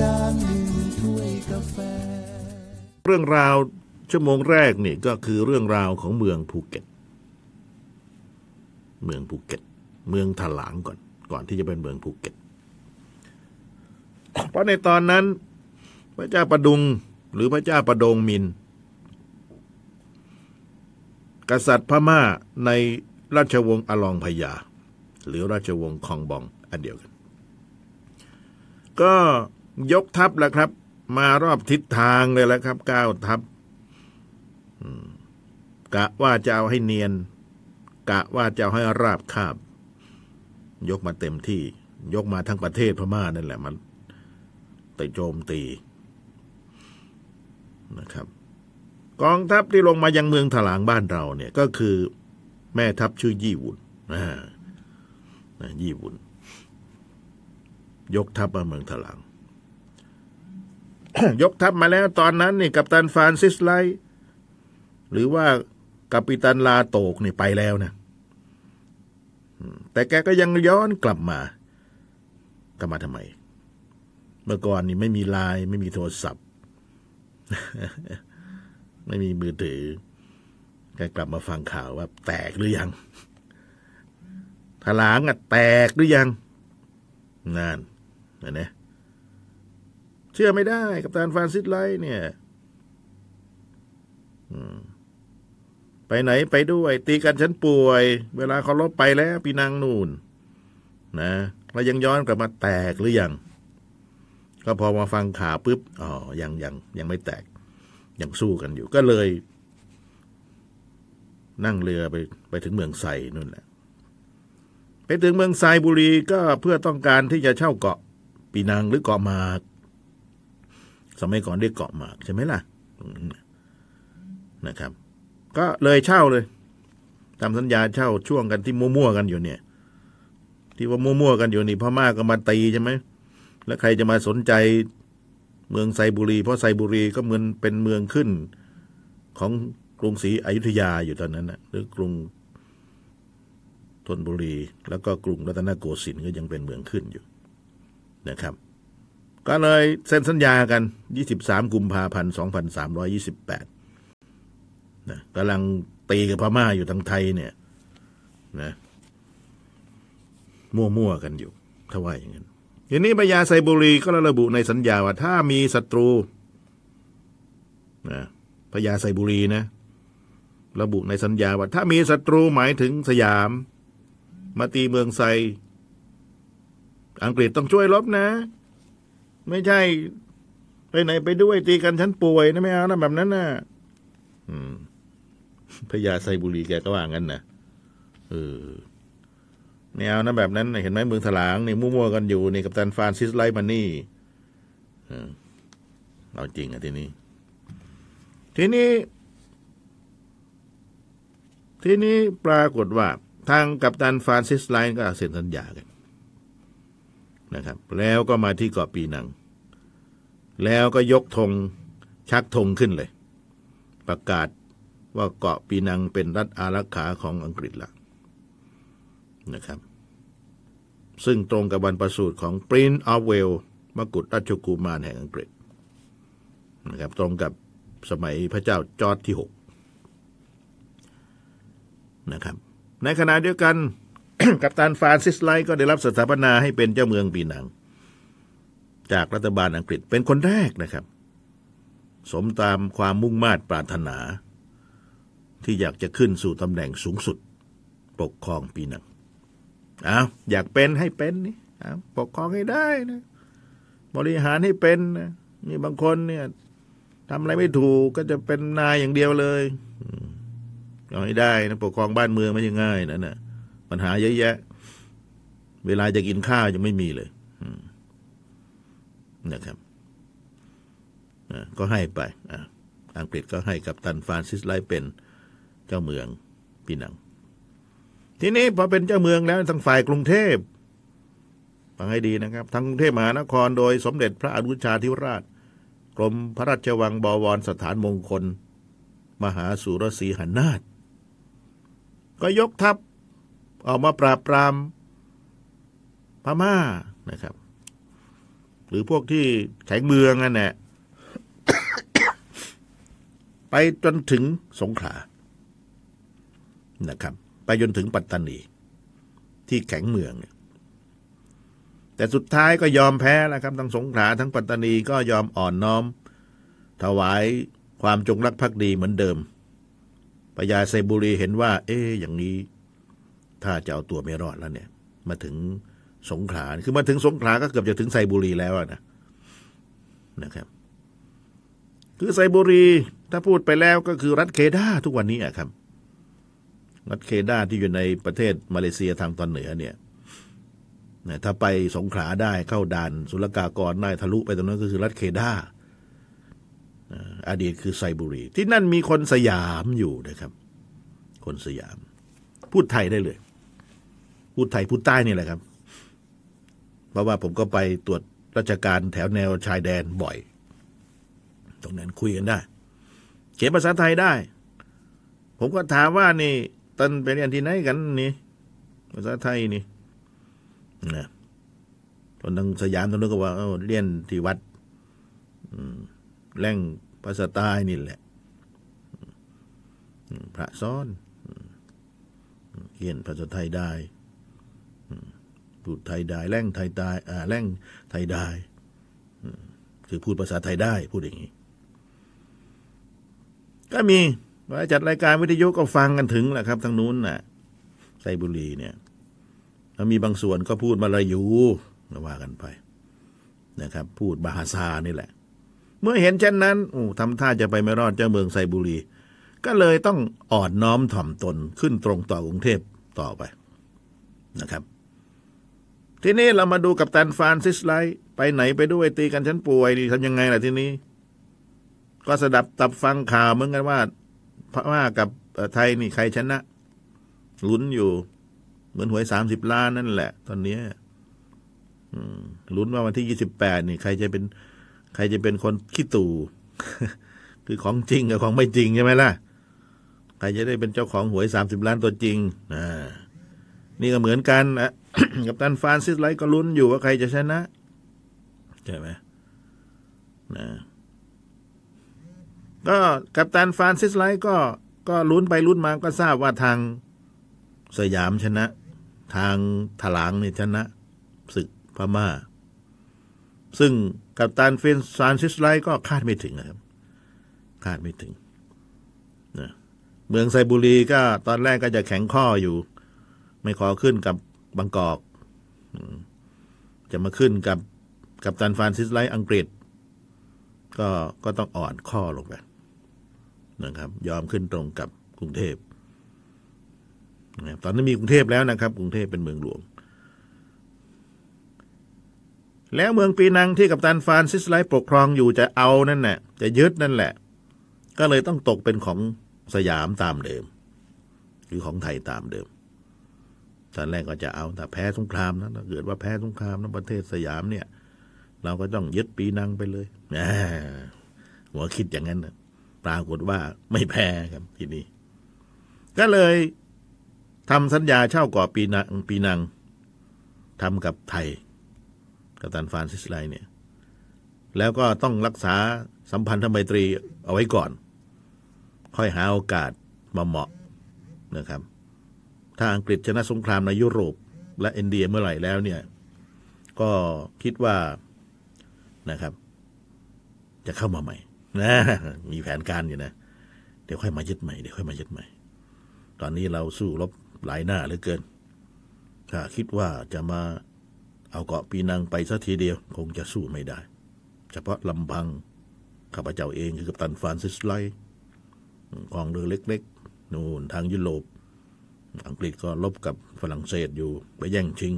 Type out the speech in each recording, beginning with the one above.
การดื่มถ้วยกาแฟ เรื่องราวชั่วโมงแรกนี่ก็คือเรื่องราวของเมืองภูเก็ต เมืองภูเก็ต เมืองถลางก่อน ก่อนที่จะเป็นเมืองภูเก็ต เพราะในตอนนั้น พระเจ้าประดุงหรือพระเจ้าประดงมิน กษัตริย์พม่าในราชวงศ์อลองพยา หรือราชวงศ์คองบองอันเดียวกัน ก็ ยกทัพแหละครับ มารอบทิศทางเลยแหละครับก้าทัพกะว่าจะเอาให้เนียน กะว่าจะเอาให้ราบคาบ ยกมาเต็มที่ ยกมาทั้งประเทศพม่านั่นแหละมันไปโจมตีนะครับ กองทัพที่ลงมายังเมืองถลางบ้านเราเนี่ย ก็คือแม่ทัพชื่อยี่หวุนอ่านะยี่วุนยกทัพมาเมืองถลาง ยกทัพมาแล้วตอนนั้นนี่กัปตันฟรานซิสไล หรือว่ากัปตันลาโตกนี่ไปแล้วนะ แต่แกก็ยังย้อนกลับมากลับมาทำไม เมื่อก่อนนี่ไม่มีไลน์ไม่มีโทรศัพท์ ไม่มีมือถือแกกลับมาฟังข่าวว่า แตกหรือยังถลางอะแตกหรือยังนั่นเห็นไหม เชื่อไม่ได้ กับตานฟรานซิสไลท์เนี่ยไปไหนไปด้วย ตีกันฉันป่วย เวลาเขาลบไปแล้วปีนางนูนนะแล้วยังย้อนกลับมาแตกหรือยัง ก็พอมาฟังข่าวปุ๊บอ๋อยังยังยังไม่แตก ยังสู้กันอยู่ ก็เลย นั่งเรือไปไปถึงเมืองไซนู่นแหละ ไปถึงเมืองไซบุรีก็เพื่อต้องการที่จะเช่าเกาะปีนังหรือเกาะหมาก สมัยก่อนเรียกเกาะหมากใช่ไหมล่ะนะครับ ก็เลยเช่าเลยทำสัญญาเช่าช่วงกันที่มั่วๆกันอยู่เนี่ย ที่ว่ามั่วๆกันอยู่นี่พม่าก็มาตีใช่ไหมแล้วใครจะมาสนใจเมืองไซบุรี เพราะไซบุรีก็เหมือนเป็นเมืองขึ้นของกรุงศรีอยุธยาอยู่ตอนนั้นนะหรือกรุงธนบุรี แล้วก็กรุงรัตนโกสินทร์ก็ยังเป็นเมืองขึ้นอยู่นะครับ ก็เลยเซ็นสัญญากัน 23 กุมภาพันธ์ 2328นะกำลังตีกับพม่าอยู่ทางไทยเนี่ย นะ มั่วๆกันอยู่ถ้าว่าอย่างนั้นทีนี้พญาไซบุรีก็ระบุในสัญญาว่า ถ้ามีศัตรูนะพญาไซบุรีนะ ระบุในสัญญาว่า ถ้ามีศัตรูหมายถึงสยาม มาตีเมืองไซ อังกฤษต้องช่วยรบนะ ไม่ใช่ ไปไหนไปด้วยตีกันฉันป่วยนะไม่เอานะแบบนั้นนะอืมพระยาไทรบุรีแกก็ว่างั้นนะเออไม่เอานะแบบนั้นนะเห็นไหมเมืองถลางนี่มั่วๆกันอยู่นี่กัปตันฟรานซิสไลท์มันนี่เอาจริงอะทีนี้ ทีนี้ ทีนี้ปรากฏว่า ทางกัปตันฟรานซิสไลท์ก็เซ็นสัญญากัน นะครับ แล้วก็มาที่เกาะปีนัง แล้วก็ยกธงชักธงขึ้นเลย ประกาศว่าเกาะปีนังเป็นรัฐอารักขาของอังกฤษละนะครับ ซึ่งตรงกับวันประสูติของปรินซ์ออฟเวลส์มกุฎราชกุมารแห่งอังกฤษนะครับ ตรงกับสมัยพระเจ้าจอร์จที่หกนะครับ ในขณะเดียวกัน กัปตันฟรานซิสไลท์ก็ได้รับสถาปนาให้เป็นเจ้าเมืองปีนัง จากรัฐบาลอังกฤษเป็นคนแรกนะครับ สมตามความมุ่งมา่ปรารถนา ที่อยากจะขึ้นสู่ตำแหน่งสูงสุด ปกครองปีนังเอาอยากเป็นให้เป็นนี่ปกครองให้ได้นะบริหารให้เป็นนะนี่บางคนเนี่ยทำอะไรไม่ถูกก็จะเป็นนายอย่างเดียวเลยอืมเอาให้ได้นะปกครองบ้านเมืองไม่ใช่ง่ายนะนะ ปัญหาเยอะแยะ เวลาจะกินข้าวยังไม่มีเลยนะครับก็ให้ไปอ,อังกฤษก็ให้กับตันฟรานซิสไลเป็นเจ้าเมืองปีนัง ทีนี้พอเป็นเจ้าเมืองแล้วทางฝ่ายกรุงเทพฟังให้ดีนะครับทางกรุงเทพมหานครโดยสมเด็จพระอนุชาธิราช กรมพระราชวังบวรสถานมงคล มหาสุรศรีหนาถก็ยกทัพ ออกมาปราบปรามพม่านะครับ หรือพวกที่แข็งเมืองนั่นแหละไปจนถึงสงขลานะครับ ไปจนถึงปัตตานี ที่แข็งเมือง แต่สุดท้ายก็ยอมแพ้แล้วครับ ทั้งสงขลาทั้งปัตตานีก็ยอมอ่อนน้อม ถวายความจงรักภักดีเหมือนเดิมปยาไซบุรีเห็นว่า เอ๊อย่างนี้ ถ้าจะเอาตัวไม่รอดแล้วเนี่ย มาถึงสงขลาคือมาถึงสงขลาก็เกือบจะถึงไซบุรีแล้วนะนะครับ คือไซบุรี ถ้าพูดไปแล้วก็คือรัฐเคดาทุกวันนี้อะครับ รัฐเคดาที่อยู่ในประเทศมาเลเซียทางตอนเหนือเนี่ยนะถ้าไปสงขลาได้เข้าด่านศุลกากรได้ทะลุไปตรงนั้นก็คือรัฐเคดาอดีตคือไซบุรี ที่นั่นมีคนสยามอยู่นะครับ คนสยาม พูดไทยได้เลย พูดไทยพูดใต้นี่แหละครับ เพราะว่าผมก็ไปตรวจราชการแถวแนวชายแดนบ่อย ตรงนั้นคุยกันได้ เขียนภาษาไทยได้ ผมก็ถามว่านี่ตอนไปเรียนที่ไหนกันนี่ ภาษาไทยนี่นะตอนนั้นสยามตอนนั้นก็ว่าเาเรียนที่วัดแหล่งภาษาใต้นี่แหละ พระซ้อนเขียนภาษาไทยได้ พูดไทยได้แล่งไทยได้อ่าแล่งไทยได้คือพูดภาษาไทยได้พูดอย่างนี้ ก็มีว่าจัดรายการวิทยุก็ฟังกันถึงแหละครับทางนู้นน่ะไซบุรีเนี่ยแล้วมีบางส่วนก็พูดมาลายูก็ว่ากันไปนะครับ พูดบาฮาซานี่แหละ เมื่อเห็นเช่นนั้นโอ้ทำท่าจะไปไม่รอดเจ้าเมืองไซบุรี ก็เลยต้องอ่อนน้อมถ่อมตนขึ้นตรงต่อกรุงเทพต่อไปนะครับ ทีนี้เรามาดูกับตันฟรานซิสไลท์ไปไหนไปด้วยตีกันฉันป่วยดีทำยังไงล่ะทีนี้ ก็สดับตับฟังข่าวเหมือนกันว่าพม่ากับไทยนี่ใครชนะลุ้นอยู่ เหมือนหวยสามสิบล้านนั่นแหละ ตอนนี้ลุ้นว่าวันที่ยี่สิบแปดนี่ ใครจะเป็น ใครจะเป็นคนขี้ตู่คือของจริงกับของไม่จริงใช่ไหมล่ะ ใครจะได้เป็นเจ้าของหวยสามสิบล้านตัวจริงอ่านี่ก็เหมือนกันนะ กับตันฟานซิสไลท์ก็ลุ้นอยู่ว่าใครจะชนะ ใช่ไหมนะก็กัปตันฟรานซิสไลท์ก็ก็ลุ้นไปลุ้นมาก็ทราบว่าทางสยามชนะ ทางถลางเนี่ยชนะศึกพม่า ซึ่งกัปตันฟรานซิสไลท์ก็คาดไม่ถึงนะครับ คาดไม่ถึงนะเมืองไทรบุรีก็ตอนแรกก็จะแข็งข้ออยู่ ไม่ขอขึ้นกับ บางกอก จะมาขึ้นกับกัปตันฟรานซิสไลท์อังกฤษ ก็ก็ต้องอ่อนข้อลงไปนะครับ ยอมขึ้นตรงกับกรุงเทพนะตอนนี้มีกรุงเทพแล้วนะครับ กรุงเทพเป็นเมืองหลวง แล้วเมืองปีนังที่กัปตันฟรานซิสไลท์ปกครองอยู่จะเอานั่นแหละจะยึดนั่นแหละ ก็เลยต้องตกเป็นของสยามตามเดิม หรือของไทยตามเดิม ตอนแรกก็จะเอาแต่แพ้สงครามนะถ้าเกิดว่าแพ้สงครามนะประเทศสยามเนี่ย เราก็ต้องยึดปีนังไปเลยแหมหัวคิดอย่างนั้นนะปรากฏว่าไม่แพ้ครับทีนี่ก็เลยทำสัญญาเช่าเกาะปีนังปีนังทำกับไทยกับตันฟานซิสไลเนี่ย แล้วก็ต้องรักษาสัมพันธไมตรีเอาไว้ก่อน ค่อยหาโอกาสมาเหมาะนะครับ ถ้าอังกฤษชนะสงครามในยุโรป และอินเดียเมื่อไหร่แล้วเนี่ย ก็คิดว่านะครับ จะเข้ามาใหม่นะมีแผนการอยู่นะ เดี๋ยวค่อยมายึดใหม่เดี๋ยวค่อยมายึดใหม่ ตอนนี้เราสู้รบหลายหน้าเหลือเกิน ถ้าคิดว่าจะมาเอาเกาะปีนังไปสักทีเดียว คงจะสู้ไม่ได้ เฉพาะลำพังข้าพเจ้าเองคือกัปตันฟรานซิสไลกองเรือเล็ก ๆ นู่นทางยุโรป อังกฤษก็ลบกับฝรั่งเศสอยู่ไปแย่งชิง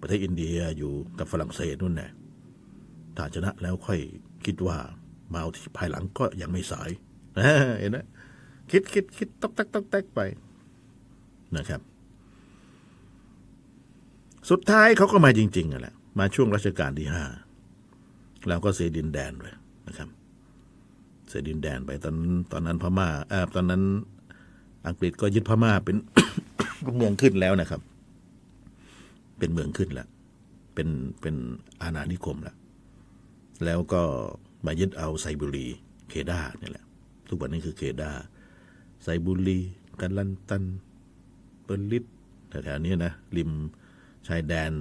ประเทศอินเดียอยู่กับฝรั่งเศสนู่นแหละถ้าชนะแล้วค่อยคิดว่ามาเอาที่ภายหลังก็ยังไม่สายเห็นไหมคิดคิดคิดตอกแตกตอกแตกไปนะครับ สุดท้ายเขาก็มาจริงๆอะแหละมาช่วงรัชกาลที่ห้าแล้วก็เสียดินแดนเลยนะครับ เสียดินแดนไปตอนตอนนั้นพม่าเออตอนนั้น อังกฤษก็ยึดพม่าเป็นเมืองขึ้นแล้วนะครับ เป็นเมืองขึ้นแล้วเป็นเป็นอาณานิคมแล้วแล้วก็มายึดเอาไซบุรีเคดาเนี่ยแหละ ทุกวันนี้คือเคดาไซบุรีกันลันตันเปอร์ลิตแถวๆนี้นะริมชายแดน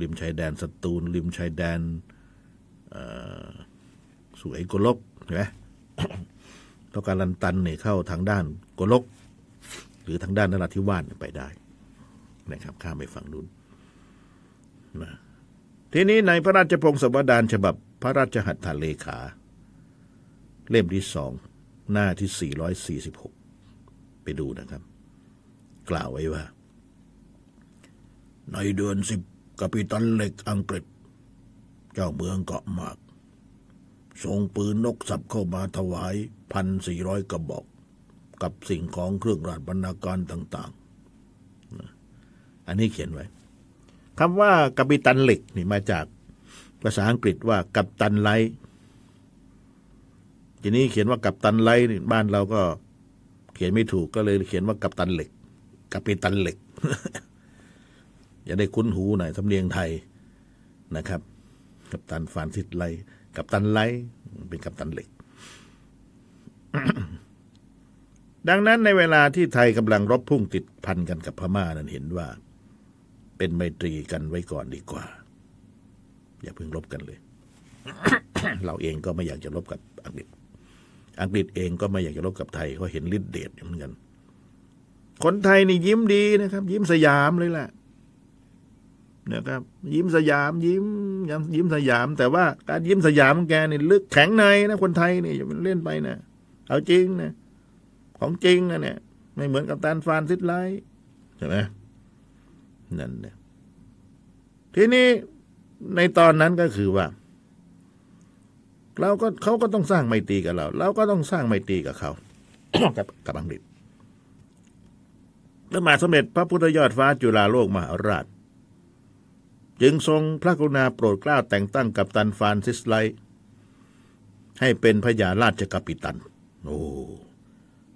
ริมชายแดนสตูล ริมชายแดนสุไหงโกลกเห็นไหม ต้อการลันตันเนี่ยเข้าทางด้านโกลก หรือทางด้านนราธิวาสไปได้นะครับข้ามไปฝั่งนู้นนะทีนี้ในพระราชพงศาวดารฉบับพระราชหัตถเลขา เล่มที่สองหน้าที่ 446 ไปดูนะครับ กล่าวไว้ว่า ในเดือนสิบกัปิตันเหล็กอังกฤษ เจ้าเมืองเกาะหมาก ส่งปืนนกสับเข้ามาถวายพันสี่ร้อยกระบอก กับสิ่งของเครื่องราชบรรณาการต่าง ๆ อันนี้เขียนไว้คำว่ากัปิตันเหล็กนี่มาจากภาษาอังกฤษว่ากัปตันไลท์ทีนี้เขียนว่ากัปตันไลท์บ้านเราก็เขียนไม่ถูกก็เลยเขียนว่ากัปตันเหล็กกัปตันเหล็กอย่าได้คุ้นหูหน่อยสำเนียงไทยนะครับ กัปตันฟรานซิสไลท์ กัปตันไลท์เป็นกัปตันเหล็ก ดังนั้นในเวลาที่ไทยกำลังรบพุ่งติดพันกันกับพม่านั้นเห็นว่า เป็นไมตรีกันไว้ก่อนดีกว่า อย่าเพิ่งรบกันเลย เราเองก็ไม่อยากจะรบกับอังกฤษ อังกฤษเองก็ไม่อยากจะรบกับไทยเขาะเห็นฤทธิ์เดชเหมือนกันคนไทยนี่ยิ้มดีนะครับ ยิ้มสยามเลยแหละ นะครับ ยิ้มสยาม ยิ้มยิ้มสยาม แต่ว่าการยิ้มสยามของแกนี่ลึกแข็งในนะคนไทยนี่อย่าเล่นไปนะเอาจริงนะของจริงนะเนี่ย ไม่เหมือนกัปตันฟรานซิสไลท์ใช่ไหมนั่นเนี่ยทีนี้ในตอนนั้นก็คือว่าเราก็เขาก็ต้องสร้างไมตรีกับเรา เราก็ต้องสร้างไมตรีกับเขากับกับอังกฤษแล้วมาสมเด็จพระพุทธยอดฟ้าจุฬาโลกมหาราช จึงทรงพระกรุณาโปรดเกล้าแต่งตั้งกัปตันฟรานซิสไลท์ให้เป็นพญาราชกัปตัน โอ้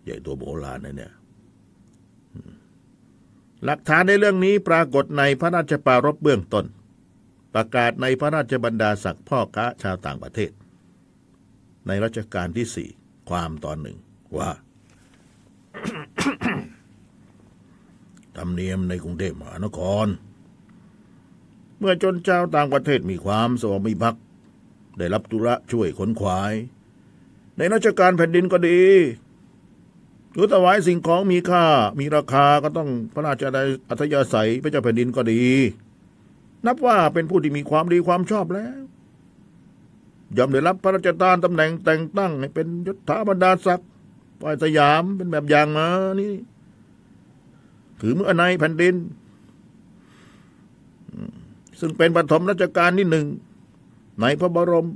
ใหญ่ตัวโบราณนะเนี่ย หลักฐานในเรื่องนี้ปรากฏในพระราชปารบเบื้องต้น ประกาศในพระราชบรรดาศักดิ์พ่อค้าชาวต่างประเทศ ในรัชกาลที่สี่ความตอนหนึ่งว่าธรรมเนียมในกรุงเทพมหานคร เมื่อจนเจ้าต่างประเทศมีความสวามิภักดิ์ได้รับธุระช่วยขนขวาย ในราชการแผ่นดินก็ดีหรือถวายสิ่งของมีค่ามีราคาก็ต้องพระราชอัธยาศัยพระเจ้าแผ่นดินก็ดี นับว่าเป็นผู้ที่มีความดีความชอบแล้วยอมได้รับพระราชทานตำแหน่งแต่งตั้งให้เป็นยศถาบรรดาศักดิ์ฝ่ายสยามเป็นแบบอย่างมานี่ถือเมื่อในแผ่นดิน ซึ่งเป็นปฐมรัชกาลที่หนึ่ง ในพระบรม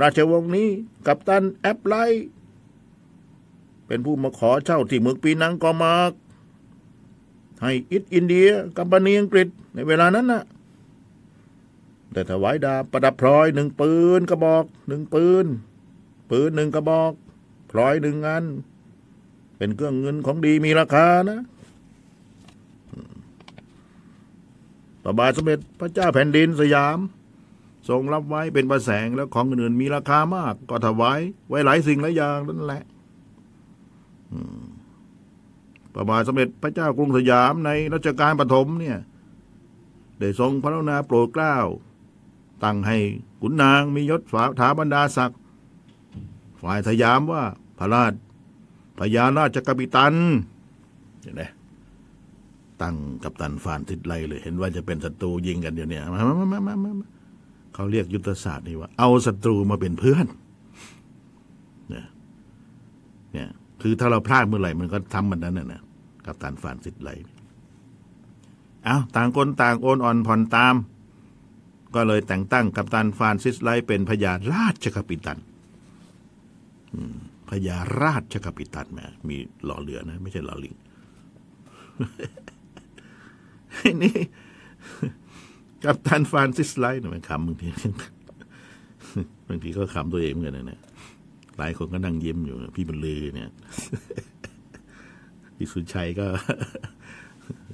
ราชวงศ์นี้กับตันแอปไลเป็นผู้มาขอเช่าที่เมืองปีนังกอมากให้อิตอินเดียกัมปานีอังกฤษในเวลานั้นนะ่ะ แต่ถวายดาบประดับพลอยหนึ่งปืนกระบอกหนึ่งปืน ปืนหนึ่งกระบอก พลอยหนึ่งอัน เป็นเครื่องเงินของดีมีราคานะ พระบาทสมเด็จพระเจ้าแผ่นดินสยาม ทรงรับไว้เป็นประแสงแล้วของอื่นๆมีราคามาก ก็ถวายไว้หลายสิ่งหลายอย่างนั่นแหละพระบาทสมเด็จพระเจ้ากรุงสยามในรัชกาลปฐมเนี่ย ได้ทรงพระกรุณาโปรดเกล้าตั้งให้ขุนนางมียศฝาถาบรรดาศักดิ์ฝ่ายสยามว่าพระราชพญาราชกปิตันเห็นไหม ตั้งกัปตันฟานทิดไลเลย เห็นว่าจะเป็นศัตรูยิงกันเดี๋ยวนี้มามามามามาเขาเรียกยุทธศาสตร์นี่ว่า เอาศัตรูมาเป็นเพื่อนเนี่ยเนี่ย คือถ้าเราพลาดเมื่อไหร่มันก็ทำมันนั้นน่ะนะกับตันฟานสิทธิ์ไลเอาต่างคนต่างโอนอ่อนผ่อนตาม ก็เลยแต่งตั้งกัปตันฟานซิสไลเป็นพญาราชกัปิตันพญาราชกัปิตันแม่มีหล่อเหลือนะ ไม่ใช่หล่อลิง นี่กัปตันฟานซิสไลน์มันขำบางทีบางทีก็ขำตัวเองเหมือนกันนะเนี่ยหลายคนก็นั่งยิ้มอยู่ พี่บรรลือเนี่ย พี่สุชัยก็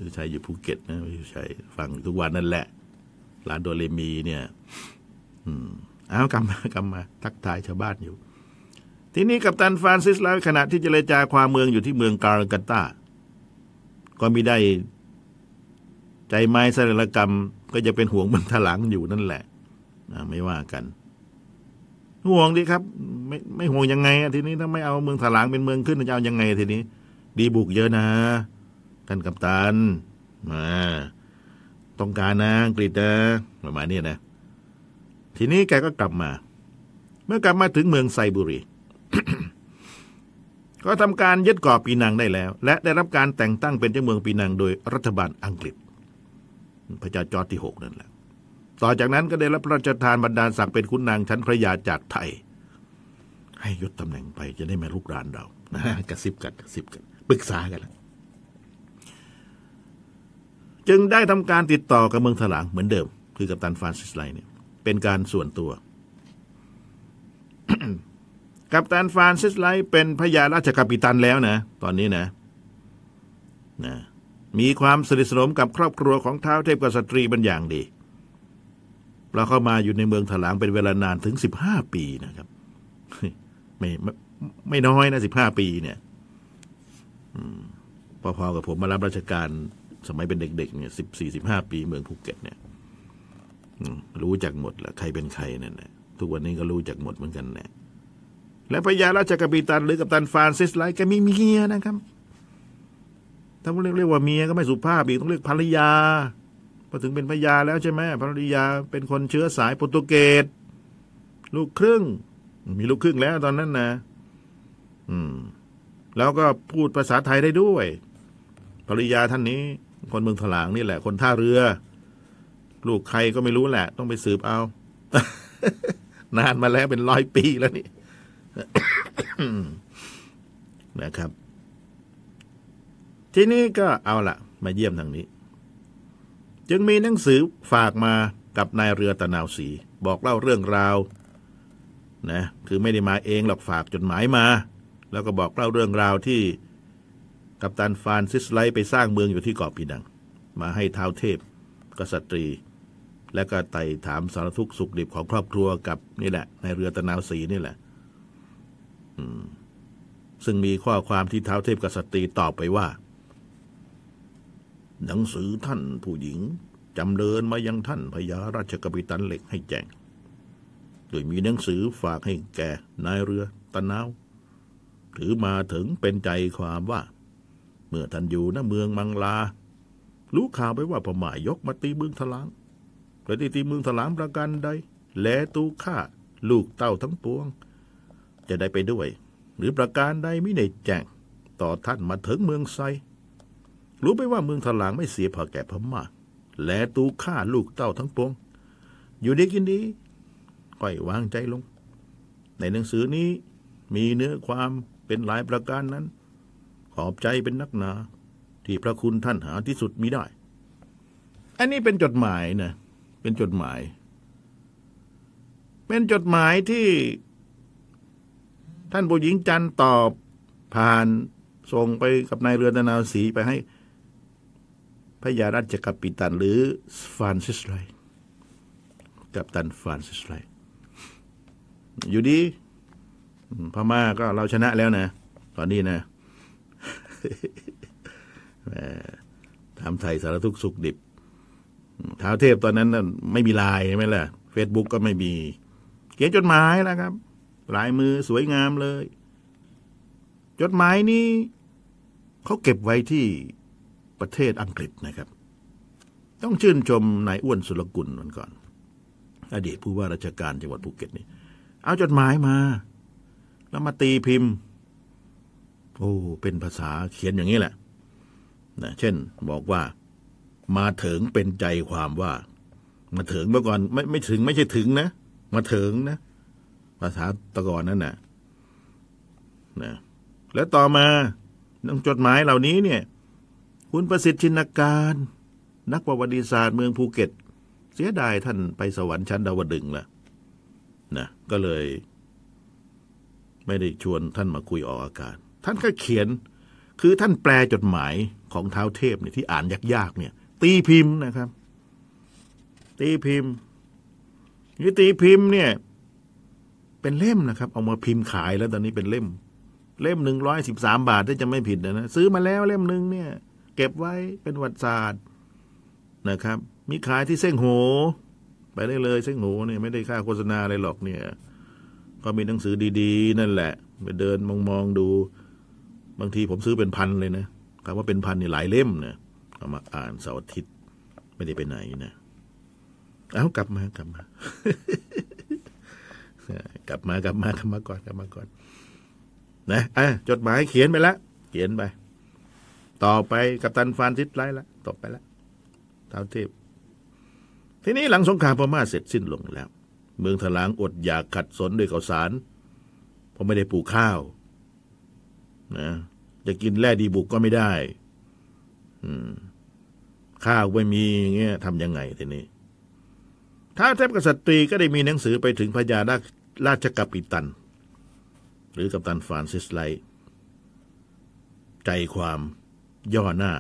สุชัยอยู่ภูเก็ตนะพี่สุชัยฟังทุกวันนั่นแหละลานโดเรมีเนี่ย อืมเอากลับมากลับมา ทักทายชาวบ้านอยู่ ทีนี้กัปตันฟรานซิสแล้วขณะที่เจรจาความเมืองอยู่ที่เมืองการากาตา ก็มีได้ ใจไม้สารกรรมก็จะเป็นห่วงเมืองถลังอยู่นั่นแหละไม่ว่ากัน ห่วงดีครับ ไม่ไม่ห่วงยังไงอะทีนี้ถ้าไม่เอาเมืองถลางเป็นเมืองขึ้นจะเอายังไงทีนี้ ดีบุกเยอะนะท่านกัปตันมาต้องการนะอังกฤษนะประมาณนี้นะ ทีนี้แกก็กลับมา เมื่อกลับมาถึงเมืองไซบุรีก็ทำการยึดเกาะปีนังได้แล้ว และได้รับการแต่งตั้งเป็นเจ้าเมืองปีนังโดยรัฐบาลอังกฤษ พระเจ้าจอร์จที่หกนั่นแหละ ต่อจากนั้นก็ได้รับพระราชทานบรรดาศักดิ์เป็นขุนนางชั้นพระยาจากไทย ให้ยศตำแหน่งไปจะได้ไม่รุกรานเรานะกระซิบกันกระซิบกันปรึกษากันแล้วจึงได้ทำการติดต่อกับเมืองถลางเหมือนเดิม คือกัปตันฟรานซิสไลท์เนี่ยเป็นการส่วนตัว กัปตันฟรานซิสไลท์เป็นพระยาราชกปิตันแล้วนะ ตอนนี้นะนะ มีความสนิทสนมกับครอบครัวของท้าวเทพกษัตรีเป็นอย่างดีเราเข้ามาอยู่ในเมืองถลางเป็นเวลานานถึงสิบห้าปีนะครับ ไม่ไม่ไม่น้อยนะสิบห้าปีเนี่ยพอๆกับผมมารับราชการสมัยเป็นเด็ก ๆ เนี่ยสิบสี่สิบห้าปีเมืองภูเก็ตเนี่ยรู้จักหมดแหละใครเป็นใครนั่นแหละทุกวันนี้ก็รู้จักหมดเหมือนกันแหละและพระยาราชกปิตันหรือกัปตันฟรานซิสไลท์แกมีเมียนะครับ ถ้าเรียกเรียกว่าเมียก็ไม่สุภาพอีกต้องเรียกภรรยาพอถึงเป็นภรรยาแล้วใช่ไหมภรรยาเป็นคนเชื้อสายโปรตุเกสลูกครึ่ง มีลูกครึ่งแล้วตอนนั้นนะอืม แล้วก็พูดภาษาไทยได้ด้วย ภรรยาท่านนี้ คนเมืองถลางนี่แหละ คนท่าเรือ ลูกใครก็ไม่รู้แหละ ต้องไปสืบเอา นานมาแล้วเป็นร้อยปีแล้วนี่นะครับ ทีนี้ก็เอาละมาเยี่ยมทางนี้ จึงมีหนังสือฝากมากับนายเรือตะนาวสีบอกเล่าเรื่องราวนะคือไม่ได้มาเองหรอกฝากจดหมายมา แล้วก็บอกเล่าเรื่องราวที่กัปตันฟานซิสไลไปสร้างเมืองอยู่ที่เกาะพีนัง มาให้ท้าวเทพกษัตรี และก็ไต่ถามสารทุกข์สุขดิบของครอบครัวกับนี่แหละ ในเรือตะนาวสีนี่แหละซึ่งมีข้อความที่ท้าวเทพกษัตรีตอบไปว่า หนังสือท่านผู้หญิงจำเริญมายังท่านพญาราชกปิตันเหล็กให้แจ้งโดยมีหนังสือฝากให้แก่นายเรือตะนาวถือมาถึงเป็นใจความว่า เมื่อท่านอยู่ณเมืองมังลา รู้ข่าวไปว่าพม่ายกมาตีเมืองถลางและที่ตีเมืองถลางประกันใด แลตูฆ่าลูกเต้าทั้งปวง จะได้ไปด้วย หรือประการใดไม่ได้แจ้งต่อท่านมาถึงเมืองไซ รู้ไปว่าเมืองถลางไม่เสียผ่าแก่พม่าแลตูฆ่าลูกเต้าทั้งปวง อยู่ดีกินดีค่อยวางใจลง ในหนังสือนี้มีเนื้อความเป็นหลายประการนั้น ขอบใจเป็นนักหนา ที่พระคุณท่านหาที่สุดมิได้ อันนี้เป็นจดหมายนะเป็นจดหมาย เป็นจดหมายที่ ท่านผู้หญิงจันตอบผ่านส่งไปกับนายเรือตะนาวสีไปให้ พระยาราชกัปปิตันหรือฟรานซิสไลกัปตันฟรานซิสไลอยู่ดีพม่าก็เราชนะแล้วนะ ตอนนี้นะถามไทยสารทุกสุขดิบท้าวเทพตอนนั้นน่ะไม่มีไลายใช่ไหมล่ะเฟซบุ๊กก็ไม่มี เขียนจดหมายแล้วครับ ลายมือสวยงามเลย จดหมายนี้เขาเก็บไว้ที่ ประเทศอังกฤษนะครับ ต้องชื่นชมนายอ้วนสุรกุลวันก่อน อดีตผู้ว่าราชการจังหวัดภูเก็ตนี่ เอาจดหมายมา แล้วมาตีพิมพ์ โอ้เป็นภาษาเขียนอย่างนี้แหละนะเช่นบอกว่า มาถึงเป็นใจความว่า มาถึงเมื่อก่อนไม่ไม่ถึงไม่ใช่ถึงนะ มาถึงนะ ภาษาตะกอนนั่นนะนะแล้วต่อมาจดหมายเหล่านี้เนี่ย คุณประสิทธิ์ชินการ นักประวัติศาสตร์เมืองภูเก็ต เสียดายท่านไปสวรรค์ชั้นดาวดึงละนะก็เลย ไม่ได้ชวนท่านมาคุยออกอากาศ ท่านก็เขียน คือท่านแปลจดหมายของเท้าเทพเนี่ยที่อ่านยากๆเนี่ย ตีพิมพ์นะครับ ตีพิมพ์นี่ตีพิมพ์เนี่ย เป็นเล่มนะครับ เอามาพิมพ์ขายแล้วตอนนี้เป็นเล่ม เล่มหนึ่งร้อยสิบสามบาทถ้าจะไม่ผิดนะนะซื้อมาแล้วเล่มหนึ่งเนี่ย เก็บไว้เป็นวัติศาสตร์นะครับ มีขายที่เส้งโห ไปได้เลยเส้งโหเนี่ยไม่ได้ค่าโฆษณาอะไรหรอกเนี่ย ก็มีหนังสือดีๆ นั่นแหละ ไปเดินมองๆดู บางทีผมซื้อเป็นพันเลยนะคำว่าเป็นพันนี่หลายเล่มนะเอามาอ่านเสาร์อาทิตย์ไม่ได้ไปไหนนะเอากลับมากลับมากลับมากลับมากลับมาก่อนกลับมาก่อนนะอะจดหมายเขียนไปแล้วเขียนไป ต่อไปกัปตันฟรานซิสไลท์ละตบไปแล้วท้าวเทพ ทีนี้หลังสงครามพม่าเสร็จสิ้นลงแล้ว เมืองถลางอดอยากขัดสนด้วยข้าวสาร เพราะไม่ได้ปลูกข้าวนะจะกินแร่ดีบุกก็ไม่ได้ อืม ข้าวไม่มีอย่างเงี้ยทำยังไงทีนี้ท้าวเทพกษัตรีก็ได้มีหนังสือไปถึงพระยาราชกัปปิตัน หรือกัปตันฟรานซิสไลใจความ ย่อหน้า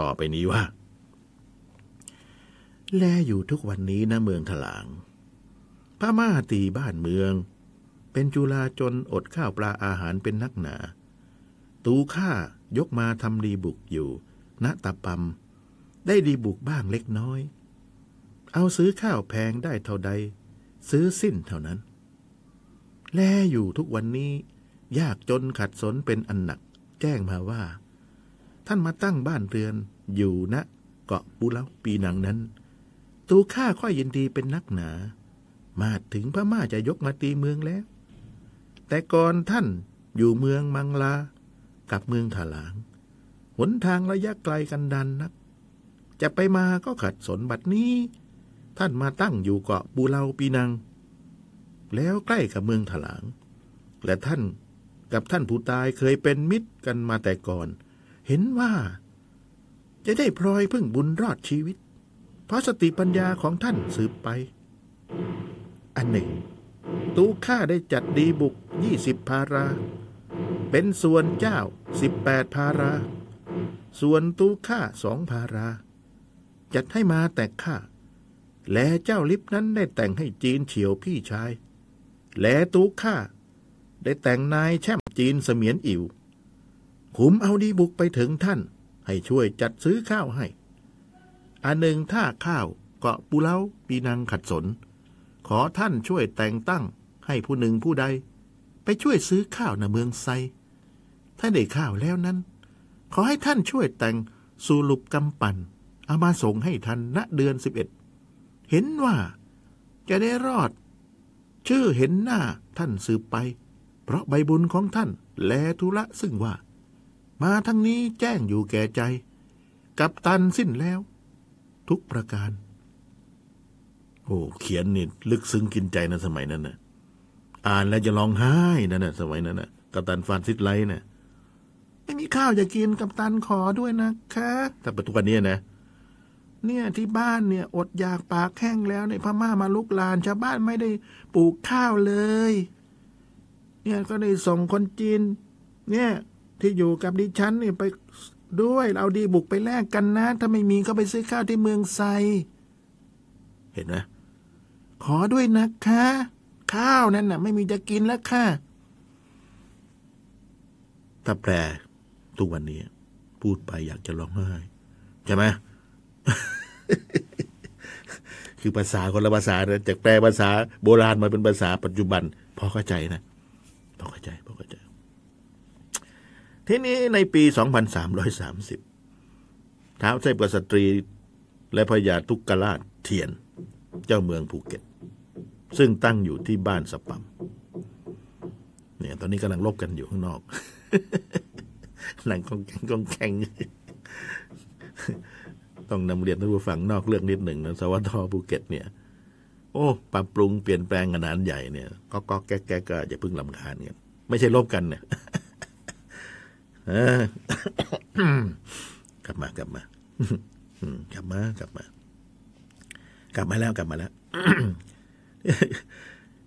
ต่อไปนี้ว่า แลอยู่ทุกวันนี้นะเมืองถลาง พม่าตีบ้านเมือง เป็นจุลาจนอดข้าวปลาอาหารเป็นนักหนา ตูข้ายกมาทำดีบุกอยู่ณตะปำได้ดีบุกบ้างเล็กน้อย เอาซื้อข้าวแพงได้เท่าใด ซื้อสิ้นเท่านั้น แลอยู่ทุกวันนี้ ยากจนขัดสนเป็นอันหนัก แจ้งมาว่า ท่านมาตั้งบ้านเรือน อยู่ณเกาะปูเลาปีหนังนั้น ตูข้าค่อยยินดีเป็นนักหนา มาถึงพม่าจะยกมาตีเมืองแล้ว แต่ก่อนท่านอยู่เมืองมังลา กับเมืองถลาง หนทางระยะไกลกันดันนัก จะไปมาก็ขัดสนบัดนี้ ท่านมาตั้งอยู่เกาะปูเลาปีนัง แล้วใกล้กับเมืองถลาง และท่านกับท่านผู้ตายเคยเป็นมิตรกันมาแต่ก่อน เห็นว่า จะได้พลอยพึ่งบุญรอดชีวิต เพราะสติปัญญาของท่านสืบไป อันหนึ่ง ตูข้าได้จัดดีบุกยี่สิบพารา เป็นส่วนเจ้าสิบแปดพารา ส่วนตูข้าสองพารา จัดให้มาแต่ข้าและเจ้าลิฟนั้นได้แต่งให้จีนเฉียวพี่ชาย และตูข้าได้แต่งนายแช่มจีนเสมียนอิว ขุมเอาดีบุกไปถึงท่าน ให้ช่วยจัดซื้อข้าวให้ อันหนึ่งถ้าข้าวเกาะปูเล้าปีนังขัดสน ขอท่านช่วยแต่งตั้งให้ผู้หนึ่งผู้ใด ไปช่วยซื้อข้าวในเมืองไซ ถ้าได้ข้าวแล้วนั้น ขอให้ท่านช่วยแต่งสูลุปกำปั่นเอามาส่งให้ท่านณเดือนสิบเอ็ดเห็นว่าจะได้รอด ชื่อเห็นหน้าท่านสืบไป เพราะใบบุญของท่านแลธุระซึ่งว่า มาทั้งนี้แจ้งอยู่แก่ใจ กัปตันสิ้นแล้ว ทุกประการ โอ้เขียนนี่ลึกซึ้งกินใจนะสมัยนั้นนะอ่านแล้วจะร้องไห้นั่นนะสมัยนั้นนะกัปตันฟานซิสไลท์นะไม่มีข้าวจะกินกัปตันขอด้วยนะคะแต่ปัจจุบันนี้นะเนี่ยที่บ้านเนี่ย อดอยากปากแห้งแล้วในพม่ามารุกรานชาวบ้านไม่ได้ปลูกข้าวเลย เนี่ยก็ได้ส่งคนจีน เนี่ย ที่อยู่กับดิฉันเนี่ยไปด้วยเอาดีบุกไปแลกกันนะ ถ้าไม่มีก็ไปซื้อข้าวที่เมืองไซ เห็นไหมขอด้วยนะคะ ข้าวนั่นน่ะ ไม่มีจะกินแล้วค่ะ ถ้าแปลทุกวันนี้ พูดไปอยากจะร้องไห้ใช่ไหมคือภาษาคนละภาษานะจากแปลภาษาโบราณมาเป็นภาษาปัจจุบัน พอเข้าใจนะ พอเข้าใจพอเข้าใจ ทีนี้ในปี 2330 ท้าวเทพกระษัตรีและพญาทุกขราษฎร์เทียน เจ้าเมืองภูเก็ต ซึ่งตั้งอยู่ที่บ้านสะปำเนี่ยตอนนี้กำลังรบกันอยู่ข้างนอกหลังกองแกงกองแกงต้องนำเรียนท่านผู้ฟังนอกเรื่องนิดหนึ่งนะสวัสดภูเก็ตเนี่ย โอ้ปรับปรุงเปลี่ยนแปลงขนาดใหญ่เนี่ยก็ก็แก้แก้ก็อย่าเพิ่งลำคาญกันไม่ใช่ลบกันเนี่ย กลับมากลับมากลับมากลับมา กลับมาแล้วกลับมาแล้ว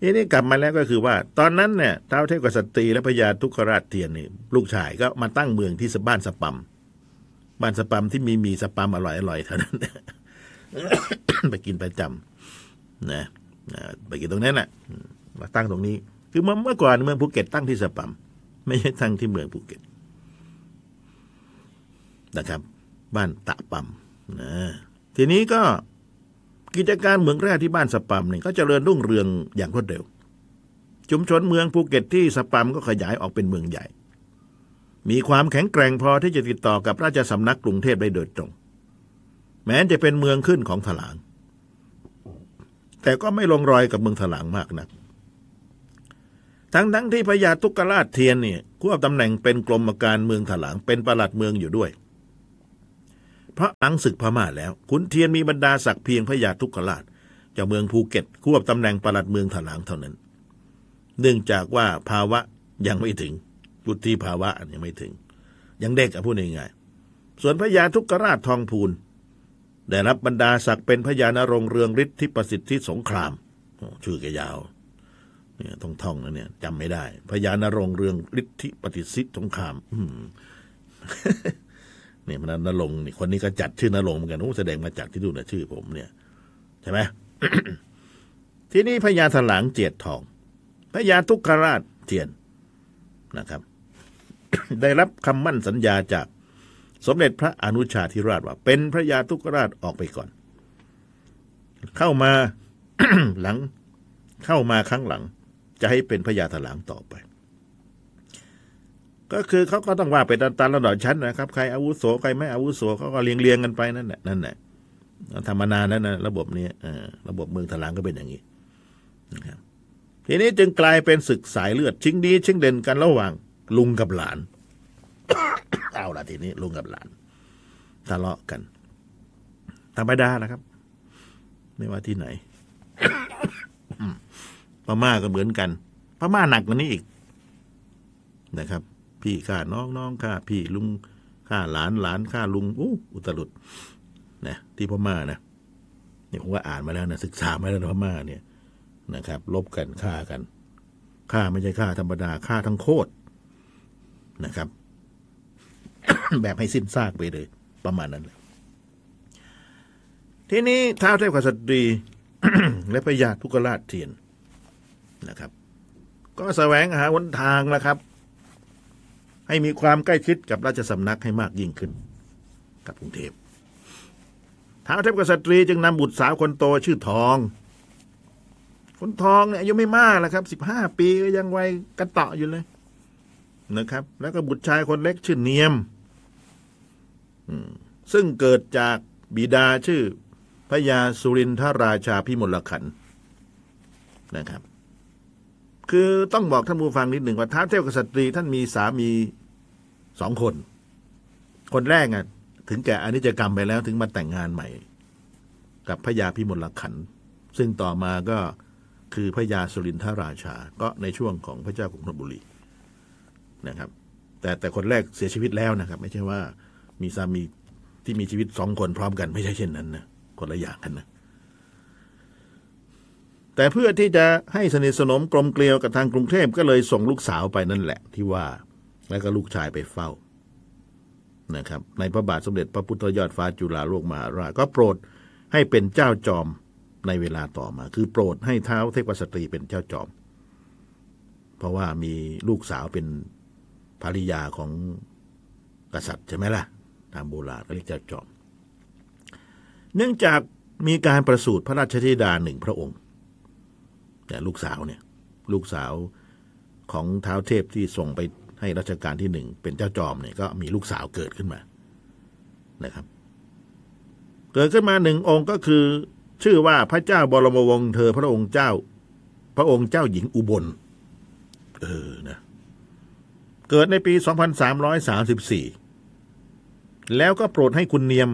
ทีนี้กลับมาแล้วก็คือว่า ตอนนั้นเนี่ยท้าวเทพกษัตรีและพญาทุกขราชเทียนนี่ลูกชายก็มาตั้งเมืองที่สบ้านสปัมบ้านสปัมที่มีมีสปัมอร่อยอร่อยเท่านั้นไปกินประจำนะไปกินตรงนั้นแหละมาตั้งตรงนี้ คือเมื่อเมื่อก่อนเมืองภูเก็ตตั้งที่สะปำไม่ใช่ตั้งที่เมืองภูเก็ต นะครับ บ้านสะปำนะทีนี้ก็กิจการเมืองแร่ที่บ้านสะปำเนี่ยก็เจริญรุ่งเรืองอย่างรวดเร็ว ชุมชนเมืองภูเก็ตที่สะปำก็ขยายออกเป็นเมืองใหญ่ มีความแข็งแกร่งพอที่จะติดต่อกับราชสำนักกรุงเทพได้โดยตรง แม้จะเป็นเมืองขึ้นของถลาง แต่ก็ไม่ลงรอยกับเมืองถลางมากนักทั้งทั้งที่พญาตุกราชเทียนเนี่ยควบตำแหน่งเป็นกรมการเมืองถลางเป็นประหลัดเมืองอยู่ด้วย พระหลังศึกพม่าแล้วขุนเทียนมีบรรดาศักดิ์เพียงพญาทุกขราชเจ้าเมืองภูเก็ตควบตำแหน่งประหลัดเมืองถลางเท่านั้น เนื่องจากว่าภาวะยังไม่ถึงวุฒิภาวะยังไม่ถึง ยังเด็กอะพูดง่ายๆส่วนพญาทุกขราชทองพูนได้รับบรรดาศักดิ์เป็นพญานรงเรืองฤทธิประสิทธิสงครามชื่อแกยาวเนี่ยท่องท่องๆนะเนี่ยจำไม่ได้พญานรงเรืองฤทธิประสิทธิสงคราม อืม เนี่ยมันนรงนี่คนนี้ก็จัดชื่อนรงเหมือนกันโอ้แสดงมาจากที่ดูนะชื่อผมเนี่ยใช่ไหมที่นี่พญาถลางเจียดทองพญาทุกขราชเทียนนะครับ ได้รับคำมั่นสัญญาจากสมเด็จพระอนุชาธิราชว่า เป็นพระยาทุกขราชออกไปก่อน เข้ามาหลังเข้ามาครั้งหลัง จะให้เป็นพระยาถลางต่อไป ก็คือเขาก็ต้องว่าไปตามตามระดับชั้นนะครับ ใครอาวุโสใครไม่อาวุโสเขาก็เรียงเรียงๆกันไปนั่นแหละนั่นแหละทำมานานแล้วนะระบบนี้อระบบเมืองถลางก็เป็นอย่างนี้นะครับทีนี้จึงกลายเป็นศึกสายเลือด ชิงดีชิงเด่นกันระหว่าง ลุงกับหลาน เอาละทีนี้ ลุงกับหลานทะเลาะกันธรรมดานะครับ ไม่ว่าที่ไหนพม่าก็เหมือนกันพม่าหนักกว่านี้อีกนะครับ พี่ฆ่าน้องน้องฆ่าพี่ลุงฆ่าหลานหลานฆ่าลุงอู้อุตลุดนะที่พม่านะนี่ผมก็อ่านมาแล้วนะศึกษามาแล้วพม่าเนี่ยนะครับลบกันฆ่ากันฆ่าไม่ใช่ฆ่าธรรมดาฆ่าทั้งโคตรนะครับ แบบให้สิ้นซากไปเลย ประมาณนั้นแหละทีนี้ท้าวเทพกษัตรีและพญาทุกราชเทียนนะครับ ก็แสวงหาหนทางแล้วครับ ให้มีความใกล้ชิดกับราชสำนักให้มากยิ่งขึ้น กับกรุงเทพท้าวเทพกษัตรีจึงนำบุตรสาวคนโตชื่อทอง คนทองเนี่ยอายุไม่มากแล้วครับสิบห้าปีก็ยังวัยกระเตาะอยู่เลยนะครับ แล้วก็บุตรชายคนเล็กชื่อเนียมซึ่งเกิดจากบิดาชื่อพระยาสุรินทราชาพิมลขันนะครับ คือต้องบอกท่านผู้ฟังนิดหนึ่งว่าท้าวเทพกษัตรีท่านมีสามี สองคน คนแรกอะ ถึงแก่อนิจกรรมไปแล้วถึงมาแต่งงานใหม่ กับพระยาพิมลขัน ซึ่งต่อมาก็คือพระยาสุรินทราชา ก็ในช่วงของพระเจ้ากรุงธนบุรีนะครับ แต่แต่คนแรกเสียชีวิตแล้วนะครับ ไม่ใช่ว่ามีสามีที่มีชีวิตสองคนพร้อมกันไม่ใช่เช่นนั้นนะคนละอย่างกันนะแต่เพื่อที่จะให้สนิทสนมกลมเกลียวกับทางกรุงเทพก็เลยส่งลูกสาวไปนั่นแหละ ที่ว่า แล้วก็ลูกชายไปเฝ้านะครับ ในพระบาทสมเด็จพระพุทธยอดฟ้าจุฬาโลกมหาราชก็โปรดให้เป็นเจ้าจอมในเวลาต่อมา คือโปรดให้เท้าเทพสตรีเป็นเจ้าจอม เพราะว่ามีลูกสาวเป็นภริยาของกษัตริย์ใช่ไหมล่ะ ตามโบราณก็เรียกเจ้าจอม เนื่องจากมีการประสูติพระราชธิดาหนึ่งพระองค์แต่ลูกสาวเนี่ย ลูกสาวของเท้าเทพที่ส่งไป ให้รัชกาลที่หนึ่งเป็นเจ้าจอมเนี่ยก็มีลูกสาวเกิดขึ้นมานะครับ เกิดขึ้นมาหนึ่งองค์ก็คือ ชื่อว่าพระเจ้าบรมวงศ์เธอพระองค์เจ้า พระองค์เจ้าหญิงอุบล เออนะเกิดในปี 2334 แล้วก็โปรดให้คุณเนียม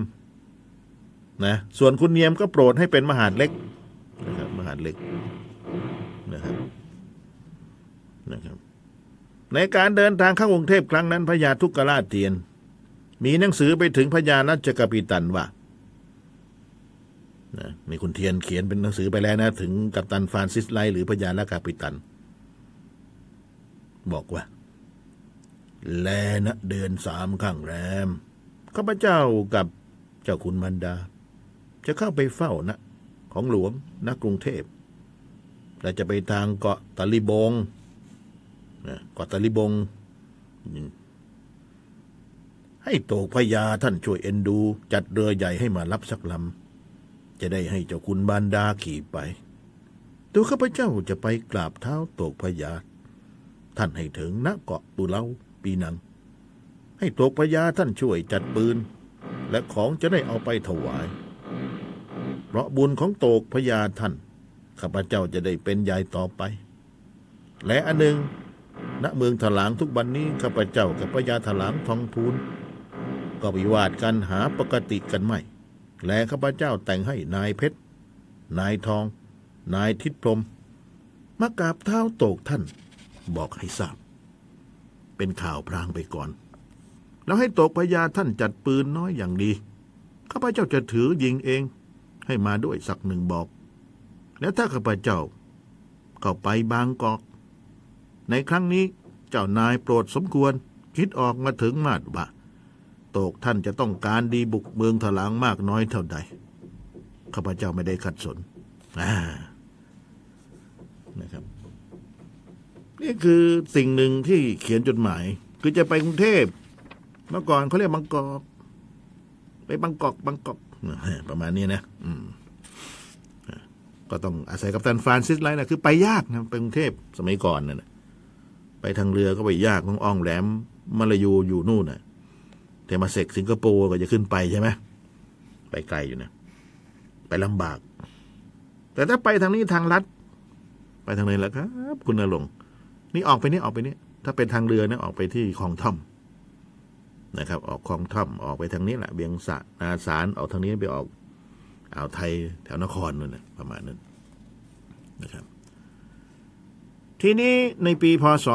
นะส่วนคุณเนียมก็โปรดให้เป็นมหาดเล็กนะครับมหาดเล็กนะครับนะครับ ในการเดินทางเข้ากรุงเทพครั้งนั้นพญาทุกขราชเทียน มีหนังสือไปถึงพญารัชกปิตันว่านะมีคุณเทียนเขียนเป็นหนังสือไปแล้วนะ ถึงกัปตันฟรานซิสไลหรือพญาลากาปิตัน บอกว่า แลนะเดือนสามข้างแรมข้าพเจ้ากับเจ้าคุณมันดา จะเข้าไปเฝ้านะของหลวงณกรุงเทพและจะไปทางเกาะตะลิบง นะกาะตลิบง ให้โตกพญาท่านช่วยเอ็นดู จัดเรือใหญ่ให้มารับสักลำ จะได้ให้เจ้าคุณบานดาขี่ไป ตัวข้าพเจ้าจะไปกราบเท้าโตกพญาท่านให้ถึงณเกาะตุเลาปีนัง ให้โตกพญาท่านช่วยจัดปืน และของจะได้เอาไปถวาย เพราะบุญของโตกพญาท่านข้าพเจ้าจะได้เป็นใหญ่ต่อไป และอันหนึ่ง ณเมืองถลางทุกวันนี้ข้าพเจ้ากับพญาถลางทองพูนก็วิวาทกันหาปกติกันไม่ และข้าพเจ้าแต่งให้นายเพชร นายทอง นายทิดพรมมากราบเท้าโตกท่าน บอกให้ทราบ เป็นข่าวพรางไปก่อน แล้วให้โตกพญาท่านจัดปืนน้อยอย่างดี ข้าพเจ้าจะถือยิงเอง ให้มาด้วยสักหนึ่งบอก แล้วถ้าข้าพเจ้าเข้าไปบางกอก ในครั้งนี้เจ้านายโปรดสมควรคิดออกมาถึงมาดว่าโตกท่านจะต้องการดีบุกเมืองถลางมากน้อยเท่าใดข้าพเจ้าไม่ได้ขัดสนนะครับ นี่คือสิ่งหนึ่งที่เขียนจดหมาย คือจะไปกรุงเทพเมื่อก่อนเขาเรียกบางกอกไปบางกอกบางกอกประมาณนี้นะอืมก็ต้องอาศัยกัปตันฟรานซิสไลท์นะคือไปยากนะไปกรุงเทพสมัยก่อนนะ่ะ ทางเรือก็ไปยากต้องอ้องแหลมมาลายูอยู่นู่นน่ะเทมาเซกสิงคโปร์ก็จะขึ้นไปใช่ไหมไปไกลอยู่นะไปลำบาก แต่ถ้าไปทางนี้ทางลัด ไปทางไหนล่ะครับ คุณนรงนี่ออกไปนี่ออกไปนี่ถ้าเป็นทางเรือนะออกไปที่คลองท่อมนะครับ ออกคลองท่อมออกไปทางนี้แหละเบียงสะนาสารออกทางนี้ไปออกอ่าวไทยแถวนครนั่นนะประมาณนั้นนะครับ ทีนี้ในปีพศ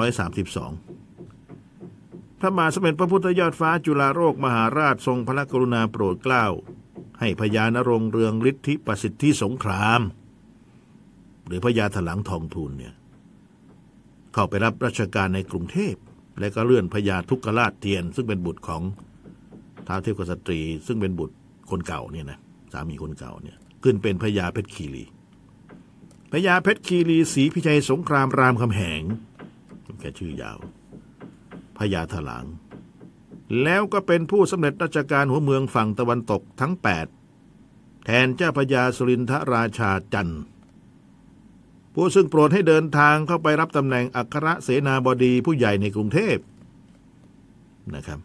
2332 พระมหาสมเด็จพระพุทธยอดฟ้าจุฬาโลกมหาราชทรงพระกรุณาโปรดเกล้า ให้พญานรงค์เรืองฤทธิประสิทธิสงคราม หรือพญาถลังทองทูลเนี่ยเข้าไปรับราชการในกรุงเทพ และก็เลื่อนพญาทุกขราชเทียน ซึ่งเป็นบุตรของท้าวเทพกษัตรี ซึ่งเป็นบุตรคนเก่าเนี่ยนะสามีคนเก่าเนี่ยขึ้นเป็นพญาเพชรคีรี พญาเพชรคีรีศรีพิชัยสงครามรามคำแหงแค่ชื่อยาวพญาถลาง แล้วก็เป็นผู้สำเร็จราชการหัวเมืองฝั่งตะวันตกทั้ง 8 แทนเจ้าพญาสุรินทราชาจันทร์ผู้ซึ่งโปรดให้เดินทางเข้าไปรับตำแหน่งอัครเสนาบดีผู้ใหญ่ในกรุงเทพนะครับ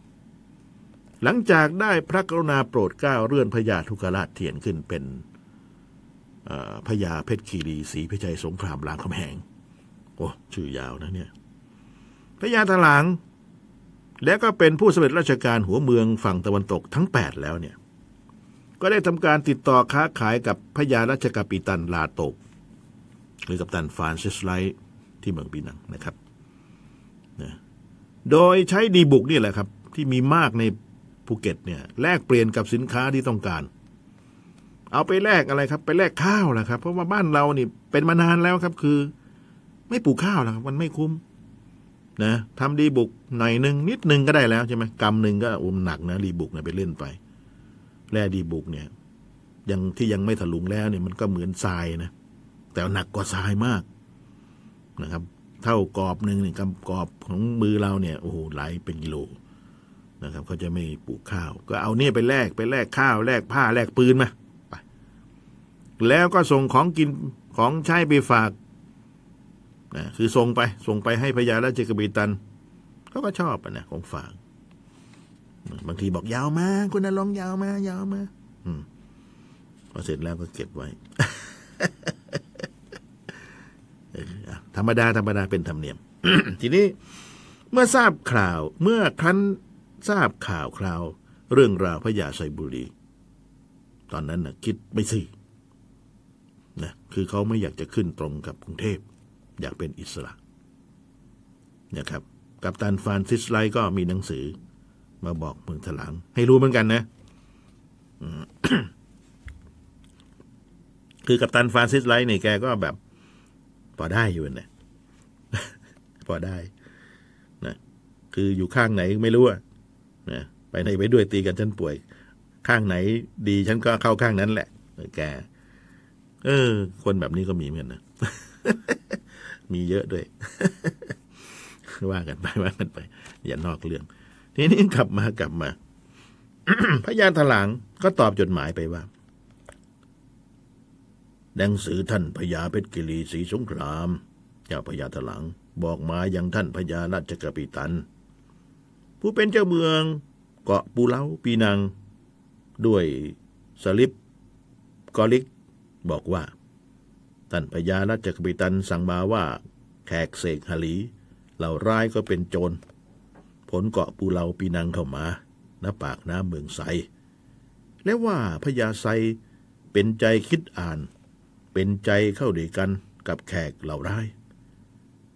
หลังจากได้พระกรุณาโปรดเกล้าเลื่อนพญาทุกขราษฎร์เทียนขึ้นเป็น พญาเพชรคีรีศรีพิชัยสงครามรามคำแหงโอ้ชื่อยาวนะเนี่ยพญาถลางแล้วก็เป็นผู้สำเร็จราชการหัวเมืองฝั่งตะวันตกทั้ง 8 แล้วเนี่ย ก็ได้ทำการติดต่อค้าขายกับพญาราชกปิตันลาโตก หรือกัปตันฟรานซิสไลท์ที่เมืองปีนังนะครับนะโดยใช้ดีบุกนี่แหละครับ ที่มีมากในภูเก็ตเนี่ยแลกเปลี่ยนกับสินค้าที่ต้องการ เอาไปแลกอะไรครับ ไปแลกข้าวแหละครับ เพราะว่าบ้านเรานี่เป็นมานานแล้วครับ คือ ไม่ปลูกข้าวแล้วครับมันไม่คุ้มนะทำดีบุกหน่อยหนึ่งนิดหนึ่งก็ได้แล้วใช่ไหมกำหนึ่งก็อุ้มหนักนะดีบุกเนี่ยไปเล่นไปแร่ดีบุกเนี่ยยังที่ยังไม่ถลุงแล้วเนี่ยมันก็เหมือนทรายนะแต่หนักกว่าทรายมากนะครับ เท่ากรอบหนึ่งเนี่ยกำกรอบของมือเราเนี่ยโอ้โหหลายเป็นกิโลนะครับเขาจะไม่ปลูกข้าว ก็เอาเนี่ยไปแลกไปแลกข้าวแลกผ้าแลกปืนมา แล้วก็ส่งของกินของใช้ไปฝากนะคือส่งไป ส่งไปให้พญาราชกบิตันเขาก็ชอบนะของฝาก บางทีบอกยาวมาคุณนรงยาวมายาวมาอืมพอเสร็จแล้วก็เก็บไว้ธรรมดาธรรมดาเป็นธรรมเนียม ทีนี้เมื่อทราบข่าว เมื่อครั้นทราบข่าวคราว เรื่องราวพญาไซบุรี ตอนนั้นนะคิดไม่สิ นะคือเขาไม่อยากจะขึ้นตรงกับกรุงเทพ อยากเป็นอิสระนะครับกัปตันฟานซิสไลก็มีหนังสือ มาบอกเมืองถลาง ให้รู้เหมือนกันนะคือกัปตันฟานซิสไลเนี่ยแกก็แบบ พอได้อยู่นะพอได้นะคืออยู่ข้างไหนไม่รู้อะนะไปไหนไปด้วยตีกันฉันป่วย ข้างไหนดีฉันก็เข้าข้างนั้นแหละแก เออ คนแบบนี้ก็มีเหมือนกันนะ มีเยอะด้วย ว่ากันไปว่ากันไป อย่านอกเรื่อง ทีนี้กลับมากลับมาพยานถลางก็ตอบจดหมายไปว่าหนังสือท่านพญาเพชรกิรีศรีสงครามเจ้าพญาถลางบอกมาอยังท่านพญาราชกปิตัน ผู้เป็นเจ้าเมืองเกาะปูเล้าปีนัง ด้วยสลิปกอลิก บอกว่า ท่านพญาราชกปิตันสั่งมาว่า แขกเสกฮลี เหล่าร้ายก็เป็นโจร ผลเกาะปูเลาปีนังเข้ามาณปากน้ำเมืองไซและว่าพญาไซเป็นใจคิดอ่าน เป็นใจเข้าด้วยกันกับแขกเหล่าร้าย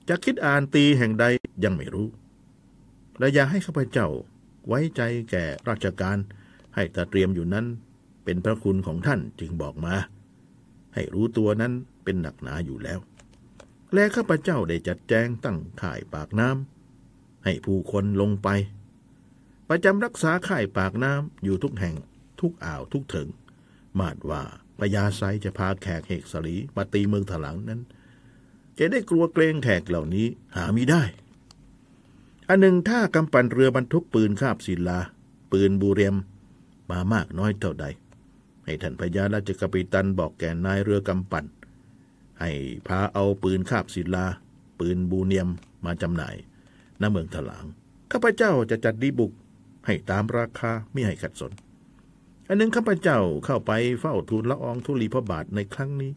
จะคิดอ่านตีแห่งใดยังไม่รู้และอย่าให้ข้าพเจ้าไว้ใจแก่ราชการให้ตาเตรียมอยู่นั้นเป็นพระคุณของท่านจึงบอกมา ให้รู้ตัวนั้นเป็นหนักหนาอยู่แล้ว และข้าพเจ้าได้จัดแจงตั้งข่ายปากน้ำให้ผู้คนลงไป ประจำรักษาข่ายปากน้ำอยู่ทุกแห่งทุกอ่าวทุกถึง มาดว่าพญาไซจะพาแขกเหกสลีมาตีเมืองถลังนั้น จะได้กลัวเกรงแขกเหล่านี้หามิได้ อันหนึ่งถ้ากำปั่นเรือบรรทุกปืนคาบศิลา ปืนบูเรียมมามากน้อยเท่าใด ให้ท่านพญาราชกปิตันบอกแก่นายเรือกำปั่น ให้พาเอาปืนคาบศิลา ปืนบูเนียมมาจำหน่ายณเมืองถลาง ข้าพเจ้าจะจัดดีบุก ให้ตามราคาไม่ให้ขัดสน อันหนึ่งข้าพเจ้าเข้าไปเฝ้าทูลละอองธุลีพระบาทในครั้งนี้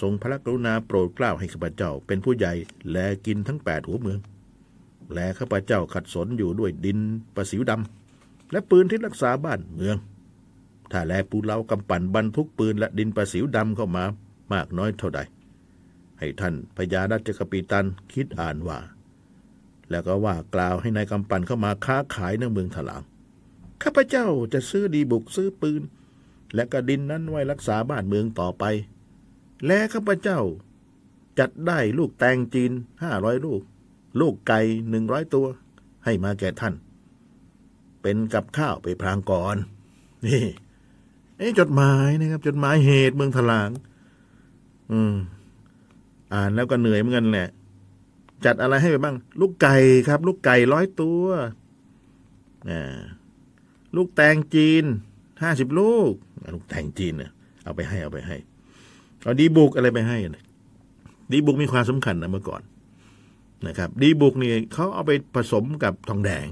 ทรงพระกรุณาโปรดเกล้าให้ข้าพเจ้าเป็นผู้ใหญ่แลกินทั้งแปดหัวเมือง แลข้าพเจ้าขัดสนอยู่ด้วยดินประสิวดำและปืนที่รักษาบ้านเมือง ถ้าแลปูเลากำปั่นบรรทุกปืนและดินประสิวดำเข้ามา มากน้อยเท่าใด ให้ท่านพญาราชกปิตันคิดอ่านว่า แล้วก็ว่ากล่าวให้นายกำปั่นเข้ามาค้าขายในเมืองถลางข้าพเจ้าจะซื้อดีบุกซื้อปืน และกระดินนั้นไว้รักษาบ้านเมืองต่อไป และข้าพเจ้า จัดได้ลูกแตงจีนห้าร้อยลูก ลูกไก่หนึ่งร้อยตัว ให้มาแก่ท่าน เป็นกับข้าวไปพรางก่อน นี่ ไอ้จดหมายนะครับ จดหมายเหตุเมืองถลาง อืม อ่านแล้วก็เหนื่อยเหมือนกันแหละ จัดอะไรให้ไปบ้าง ลูกไก่ครับ ลูกไก่ร้อยตัวอลูกแตงจีนห้าสิบลูก ลูกแตงจีนเนี่ยเอาไปให้เอาไปให้ เอาดีบุกอะไรไปให้นะดีบุกมีความสำคัญนะเมื่อก่อนนะครับ ดีบุกนี่เขาเอาไปผสมกับทองแดง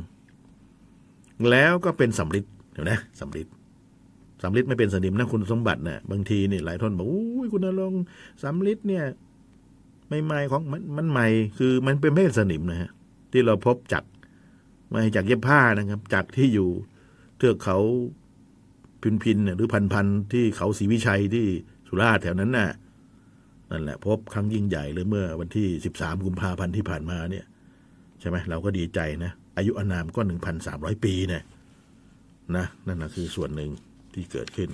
แล้วก็เป็นสำริดเห็นไหมสำริด สำริดไม่เป็นสนิมนะคุณสมบัตินะ่ะบางทีนี่หลายท่านบอกอุ้ยคุณนรงสำริดเนี่ยใหม่ของมันมันใหม่ คือมันเป็นไม่เป็นสนิมนะฮะที่เราพบจากมาจากเย็บผ้านะครับ จากที่อยู่เทือกเขาพินพินหรือพันพันที่เขาศรีวิชัยที่สุราษฎร์แถวนั้นน่ะนั่นแหละ พบครั้งยิ่งใหญ่เลยเมื่อวันที่สิบสามกุมภาพันธ์ที่ผ่านมาเนี่ย ใช่ไหมเราก็ดีใจนะ อายุอานามก็หนึ่งพันสามร้อยปีเนี่ยนะนั่นนะคือส่วนหนึ่ง ที่เกิดขึ้น